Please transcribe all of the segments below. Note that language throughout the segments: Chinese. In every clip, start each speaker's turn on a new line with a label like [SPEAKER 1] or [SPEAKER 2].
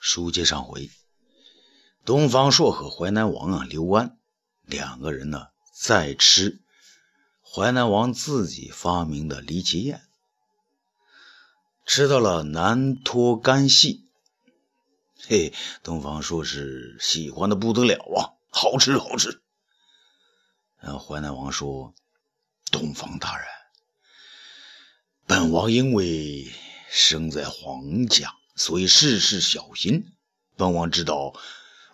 [SPEAKER 1] 书接上回，东方朔和淮南王啊刘安两个人呢在吃淮南王自己发明的离奇宴，吃到了南脱干系。嘿，东方朔是喜欢的不得了啊，好吃好吃。然后淮南王说：“东方大人，本王因为生在皇家，所以事事小心。本王知道，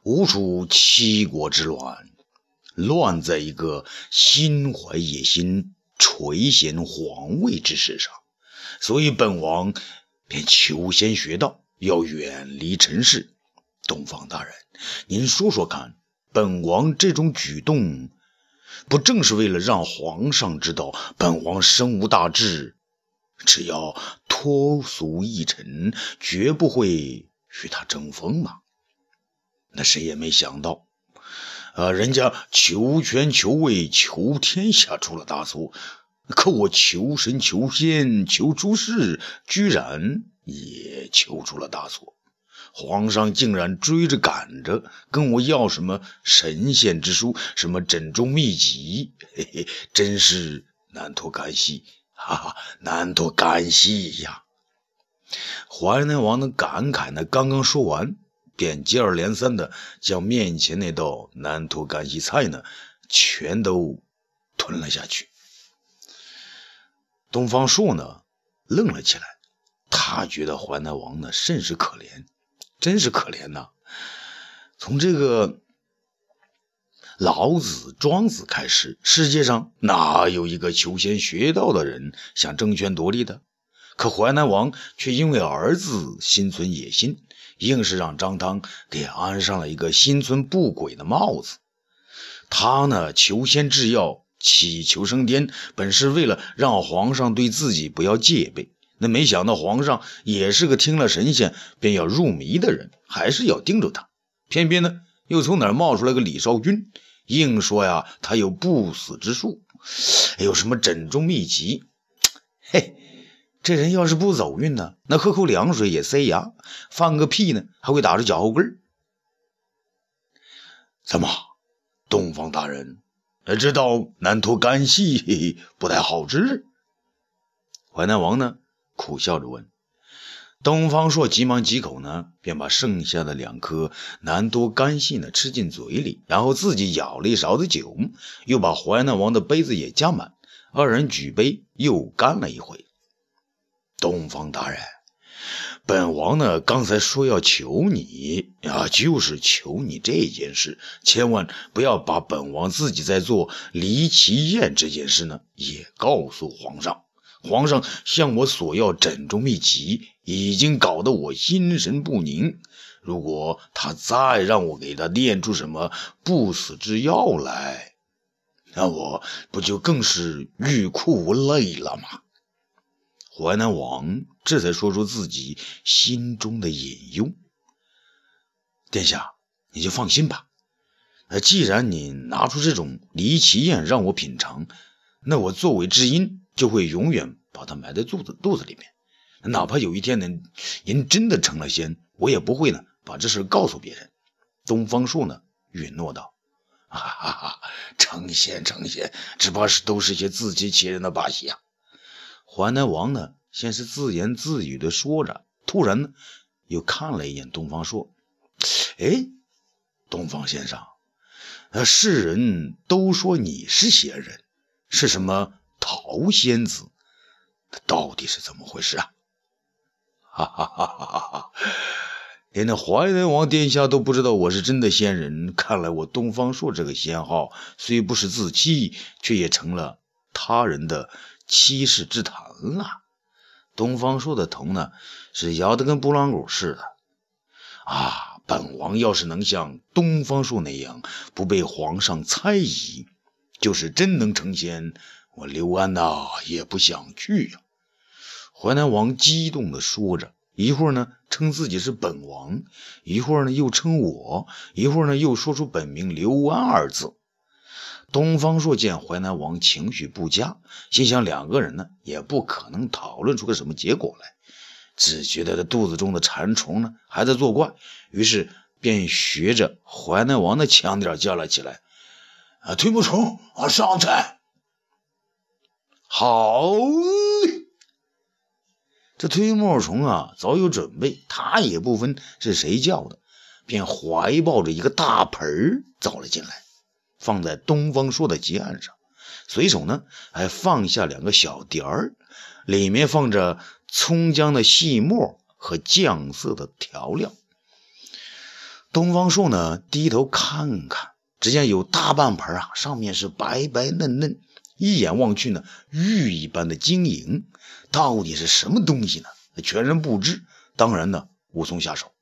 [SPEAKER 1] 吴楚七国之乱，乱在一个心怀野心、垂涎皇位之事上，所以本王便求仙学道。”要远离尘世，东方大人，您说说看，本王这种举动，不正是为了让皇上知道本王身无大志，只要脱俗一尘，绝不会与他争锋嘛？那谁也没想到，啊，人家求权求位求天下出了大错，可我求神求仙求诸事，居然。也求出了大错，皇上竟然追着赶着跟我要什么神仙之书，什么枕中秘籍，嘿嘿，真是难脱干系，哈哈，难脱干系呀！淮南王的感慨呢，刚刚说完，便接二连三的将面前那道难脱干系菜呢，全都吞了下去。东方朔呢，愣了起来。他觉得淮南王呢甚是可怜，真是可怜呐！从这个老子、庄子开始，世界上哪有一个求仙学道的人想争权夺利的？可淮南王却因为儿子心存野心，硬是让张汤给安上了一个心存不轨的帽子。他呢求仙制药，祈求升天，本是为了让皇上对自己不要戒备。那没想到皇上也是个听了神仙便要入迷的人，还是要盯着他。偏偏呢，又从哪儿冒出来个李少君，硬说呀他有不死之术，有什么枕中秘籍。嘿，这人要是不走运呢，那喝口凉水也塞牙，放个屁呢还会打着脚后跟怎么，东方大人，知道南托干系不太好治？淮南王呢？苦笑着问：“东方朔，急忙几口呢，便把剩下的两颗南多干细呢吃进嘴里，然后自己舀了一勺子酒，又把淮南王的杯子也加满。二人举杯又干了一回。东方大人，本王呢刚才说要求你啊，就是求你这件事，千万不要把本王自己在做离奇宴这件事呢也告诉皇上。”皇上向我索要枕中秘籍，已经搞得我心神不宁。如果他再让我给他炼出什么不死之药来，那我不就更是欲哭无泪了吗？淮南王这才说出自己心中的隐忧。殿下，你就放心吧。那既然你拿出这种离奇宴让我品尝，那我作为知音。就会永远把它埋在肚子肚子里面，哪怕有一天呢，您真的成了仙，我也不会呢把这事告诉别人。东方朔呢允诺道：“哈哈哈，成仙成仙，只怕是都是些自欺欺人的把戏啊。”淮南王呢先是自言自语的说着，突然呢又看了一眼东方朔，哎，东方先生，那世人都说你是仙人，是什么？桃仙子，到底是怎么回事啊？哈哈哈哈哈！连那淮南王殿下都不知道我是真的仙人，看来我东方朔这个仙号虽不是自欺，却也成了他人的欺世之谈了。东方朔的头呢，是摇得跟拨浪鼓似的。啊，本王要是能像东方朔那样，不被皇上猜疑，就是真能成仙。我刘安呐，也不想去呀。淮南王激动地说着，一会儿呢称自己是本王，一会儿呢又称我，一会儿呢又说出本名刘安二字。东方朔见淮南王情绪不佳，心想两个人呢也不可能讨论出个什么结果来，只觉得他肚子中的馋虫呢还在作怪，于是便学着淮南王的腔调叫了起来：“啊，推磨虫啊，上菜！”好，这推磨虫啊早有准备，他也不分是谁叫的，便怀抱着一个大盆走了进来，放在东方朔的鸡案上，随手呢还放下两个小碟儿，里面放着。葱姜的细末和酱色的调料。东方朔呢，低头看看，只见有大半盆啊，上面是白白嫩嫩，一眼望去呢，玉一般的晶莹。到底是什么东西呢？全然不知，当然呢，无从下手。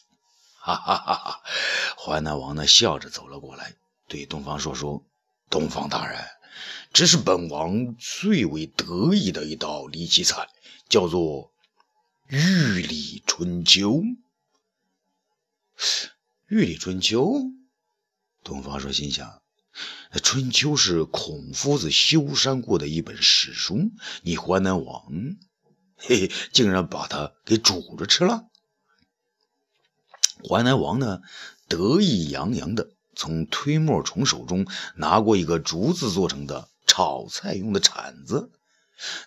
[SPEAKER 1] 哈哈哈哈！淮南王呢，笑着走了过来，对东方朔说：“东方大人，这是本王最为得意的一道离奇菜。”叫做《玉里春秋》。《玉里春秋》，东方朔心想：《春秋》是孔夫子修缮过的一本史书，你淮南王，嘿嘿，竟然把它给煮着吃了。淮南王呢，得意洋洋的从推磨虫手中拿过一个竹子做成的炒菜用的铲子。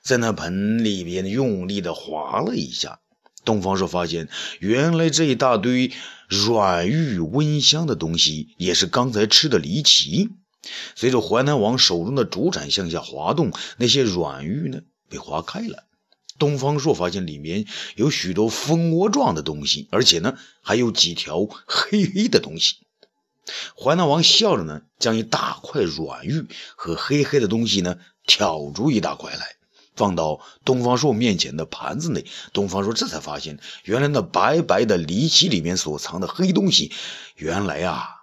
[SPEAKER 1] 在那盆里边用力的划了一下，东方朔发现，原来这一大堆软玉温香的东西，也是刚才吃的离奇。随着淮南王手中的竹铲向下滑动，那些软玉呢被划开了。东方朔发现里面有许多蜂窝状的东西，而且呢还有几条黑黑的东西。淮南王笑着呢，将一大块软玉和黑黑的东西呢挑出一大块来。放到东方朔面前的盘子内，东方朔这才发现，原来那白白的离奇里面所藏的黑东西，原来啊，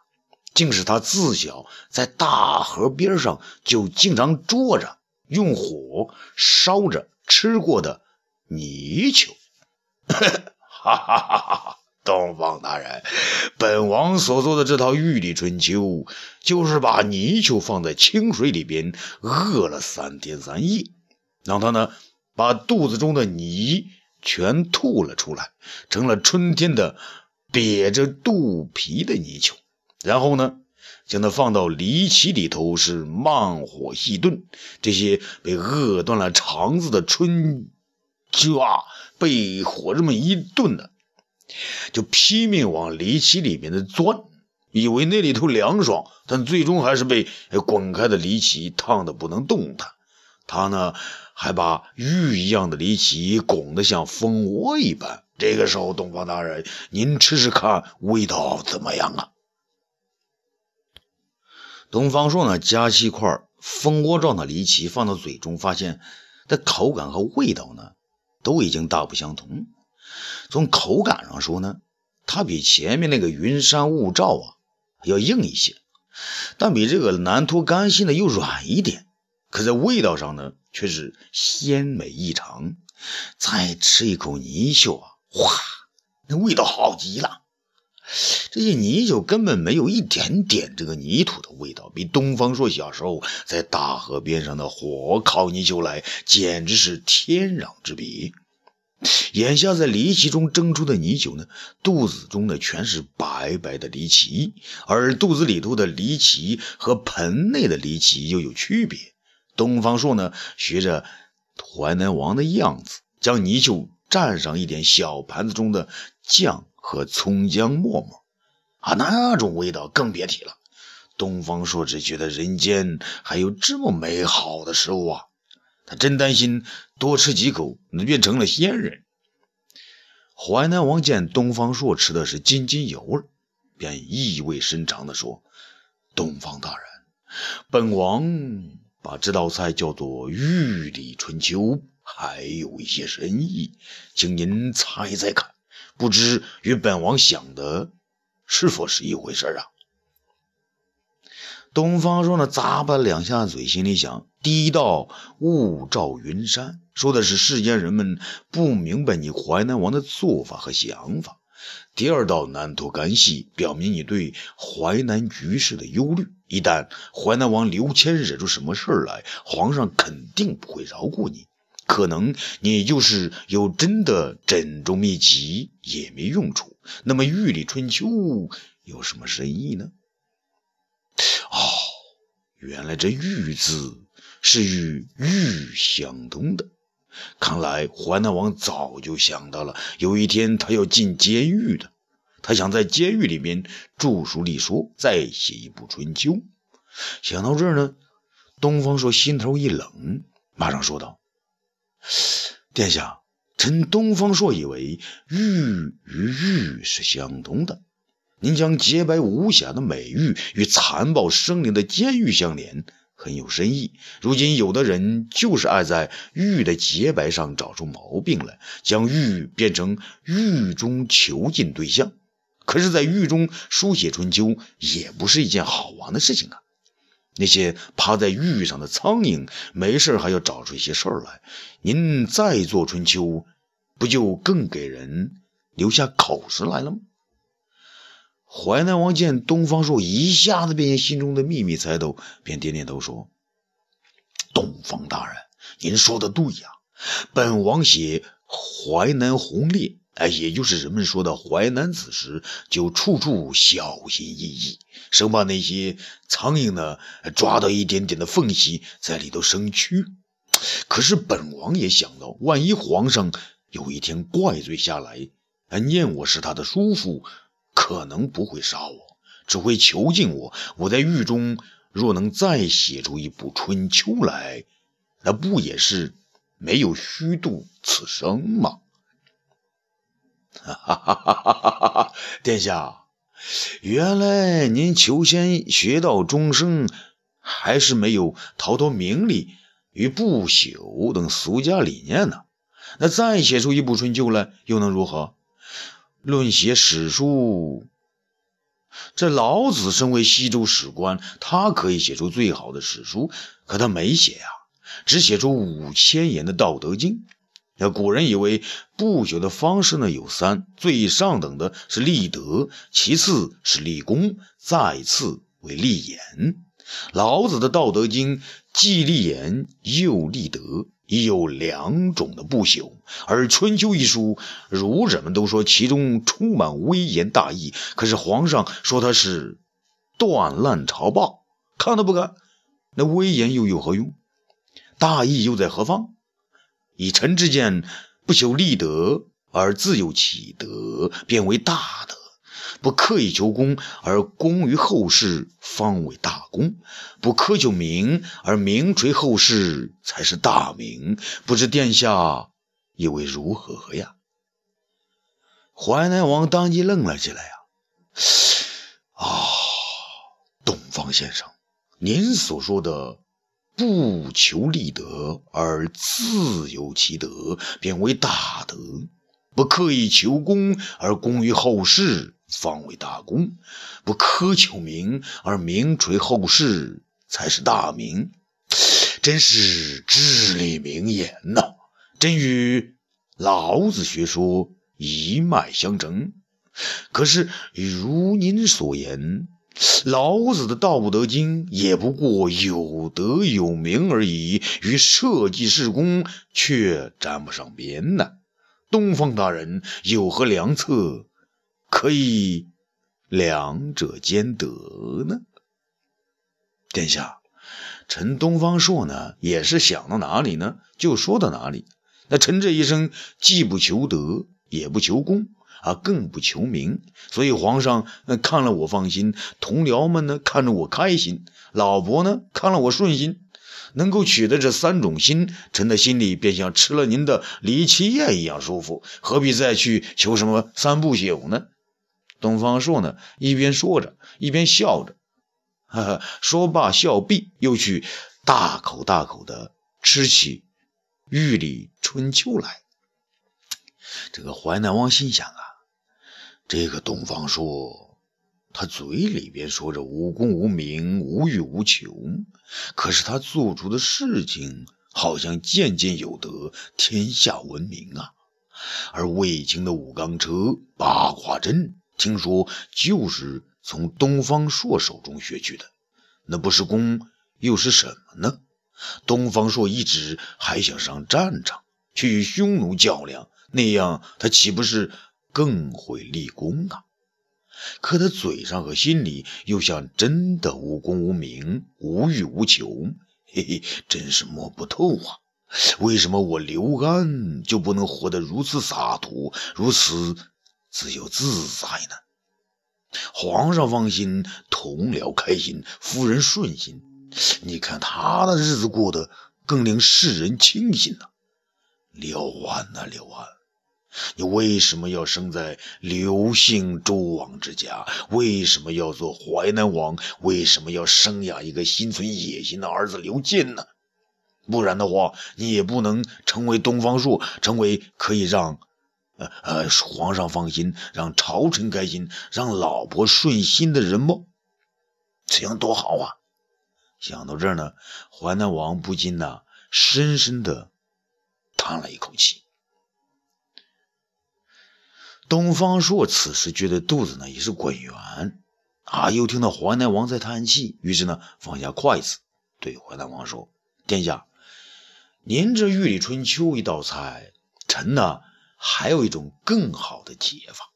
[SPEAKER 1] 竟是他自小在大河边上就经常捉着，用火烧着吃过的泥鳅。哈哈哈哈哈！东方大人，本王所做的这套《玉里春秋》，就是把泥鳅放在清水里边饿了三天三夜。让他呢，把肚子中的泥全吐了出来，成了春天的瘪着肚皮的泥鳅。然后呢，将它放到离奇里头，是慢火细炖。这些被饿断了肠子的春秋啊，被火这么一炖呢，就拼命往离奇里面的钻，以为那里头凉爽，但最终还是被滚开的离奇烫得不能动弹。他呢？还把玉一样的离奇拱得像蜂窝一般。这个时候，东方大人，您吃吃看，味道怎么样啊？东方朔呢，夹起一块蜂窝状的离奇放到嘴中，发现的口感和味道呢，都已经大不相同。从口感上说呢，它比前面那个云山雾罩啊要硬一些，但比这个南托干系呢又软一点。可在味道上呢？却是鲜美异常。再吃一口泥鳅啊，哇，那味道好极了。这些泥鳅根本没有一点点这个泥土的味道，比东方朔小时候在大河边上的火烤泥鳅来，简直是天壤之别。眼下在离奇中蒸出的泥鳅呢，肚子中的全是白白的离奇，而肚子里头的离奇和盆内的离奇又有区别。东方朔呢，学着淮南王的样子，将泥鳅蘸上一点小盘子中的酱和葱姜沫沫，啊，那种味道更别提了。东方朔只觉得人间还有这么美好的食物啊，他真担心多吃几口，那变成了仙人。淮南王见东方朔吃的是津津有味，便意味深长地说：“东方大人，本王。”把这道菜叫做玉里春秋，还有一些深意，请您猜猜看，不知与本王想的是否是一回事啊？东方朔呢，咂巴两下嘴，心里想：第一道雾罩云山，说的是世间人们不明白你淮南王的做法和想法。第二道南托干系，表明你对淮南局势的忧虑。一旦淮南王刘谦惹出什么事儿来，皇上肯定不会饶过你。可能你就是有真的珍重秘籍也没用处。那么《玉里春秋》有什么深意呢？哦，原来这“玉”字是与玉相通的。看来淮南王早就想到了，有一天他要进监狱的。他想在监狱里面著书立说，再写一部《春秋》。想到这儿呢，东方朔心头一冷，马上说道：“殿下，臣东方朔以为玉与玉是相通的。您将洁白无瑕的美玉与残暴生灵的监狱相连。”很有深意。如今有的人就是爱在玉的洁白上找出毛病来，将玉变成狱中囚禁对象。可是，在狱中书写春秋也不是一件好玩的事情啊！那些趴在玉上的苍蝇，没事还要找出一些事儿来。您再做春秋，不就更给人留下口实来了吗？淮南王见东方朔一下子便心中的秘密猜透，便点点头说：“东方大人，您说的对呀。本王写淮南红烈，哎，也就是人们说的淮南子时，就处处小心翼翼，生怕那些苍蝇呢抓到一点点的缝隙，在里头生蛆。可是本王也想到，万一皇上有一天怪罪下来，念我是他的叔父。”可能不会杀我，只会囚禁我。我在狱中若能再写出一部《春秋》来，那不也是没有虚度此生吗？哈哈哈哈哈哈！殿下，原来您求仙学到终生，还是没有逃脱名利与不朽等俗家理念呢？那再写出一部《春秋》来，又能如何？论写史书，这老子身为西周史官，他可以写出最好的史书，可他没写呀，只写出五千言的《道德经》。那古人以为不朽的方式呢有三：最上等的是立德，其次是立功，再次为立言。老子的《道德经》既立言又立德。已有两种的不朽，而《春秋》一书，儒者们都说其中充满微言大义，可是皇上说他是断烂朝报，看都不看。那微言又有何用？大义又在何方？以臣之见，不修立德而自有其德，便为大德。不刻意求功而功于后世，方为大功；不苛求名而名垂后世，才是大名。不知殿下以为如何呀？淮南王当即愣了起来呀！啊，东方先生，您所说的“不求立德而自有其德，便为大德；不刻意求功而功于后世”。方为大功，不苛求名而名垂后世，才是大名。真是至理名言呐！真与老子学说一脉相承。可是如您所言，老子的《道德经》也不过有德有名而已，与社稷事功却沾不上边呢。东方大人有何良策？可以两者兼得呢，殿下，臣东方朔呢也是想到哪里呢就说到哪里。那臣这一生既不求德，也不求功啊，更不求名，所以皇上看了我放心，同僚们呢看着我开心，老婆呢看了我顺心，能够取得这三种心，臣的心里便像吃了您的离妻宴一样舒服，何必再去求什么三不朽呢？东方朔呢，一边说着，一边笑着，哈哈，说罢笑毕，又去大口大口的吃起玉里春秋来。这个淮南王心想啊，这个东方朔，他嘴里边说着无功无名、无欲无求，可是他做出的事情好像件件有德，天下闻名啊。而卫青的五钢车、八卦阵。听说就是从东方朔手中学去的，那不是功又是什么呢？东方朔一直还想上战场去与匈奴较量，那样他岂不是更会立功啊？可他嘴上和心里又像真的无功无名、无欲无求，嘿嘿，真是摸不透啊！为什么我刘安就不能活得如此洒脱、如此自由自在呢？皇上放心，同僚开心，夫人顺心。你看他的日子过得更令世人庆幸呢。刘安呐，刘安，你为什么要生在刘姓周王之家？为什么要做淮南王？为什么要生养一个心存野心的儿子刘建呢？不然的话，你也不能成为东方朔，成为可以让，呃呃，皇上放心，让朝臣开心，让老婆顺心的人吗？这样多好啊！想到这儿呢，淮南王不禁呐，深深的叹了一口气。东方朔此时觉得肚子呢也是滚圆啊，又听到淮南王在叹气，于是呢放下筷子，对淮南王说：“殿下，您这玉里春秋一道菜，臣呢还有一种更好的解法。”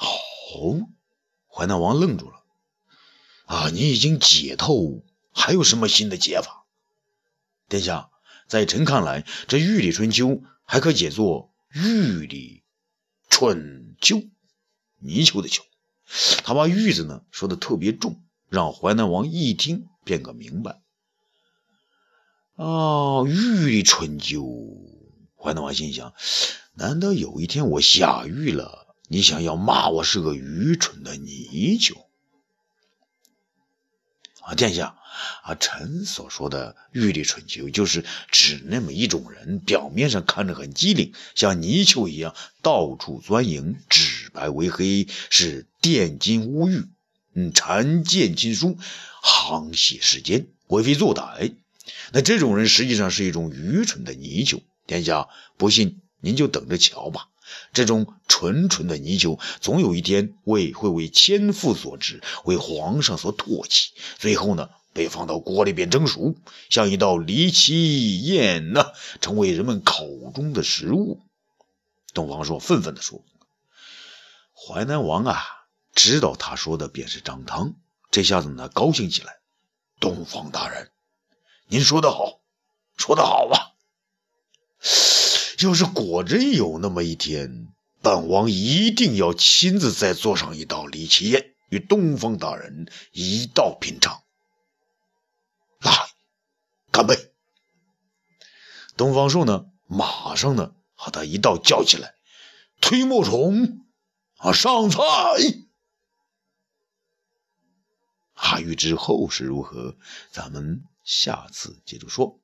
[SPEAKER 1] 哦，淮南王愣住了。啊！你已经解透，还有什么新的解法？殿下，在臣看来，这《玉里春秋》还可解作“玉里春秋”，泥鳅的“鳅”。他把“玉”字呢说的特别重，让淮南王一听便可明白。哦，《玉里春秋》，淮南王心想：难道有一天我下狱了，你想要骂我是个愚蠢的泥鳅？啊，殿下，啊，臣所说的“玉里春秋”就是指那么一种人，表面上看着很机灵，像泥鳅一样到处钻营，指白为黑，是奠金乌玉，嗯，谗见亲疏，沆瀣世间，为非作歹。那这种人实际上是一种愚蠢的泥鳅。殿下不信，您就等着瞧吧。这种纯纯的泥鳅，总有一天为会为千夫所指，为皇上所唾弃，最后呢，被放到锅里边蒸熟，像一道离奇宴呢，成为人们口中的食物。东方朔愤愤地说：“淮南王啊，知道他说的便是张汤，这下子呢，高兴起来。东方大人，您说得好，说得好啊。”要是果真有那么一天，本王一定要亲自再做上一道离奇宴，与东方大人一道品尝。干杯！东方朔呢，马上呢，和他一道叫起来：“推磨虫啊，上菜！”啊，欲知后事如何，咱们下次接着说。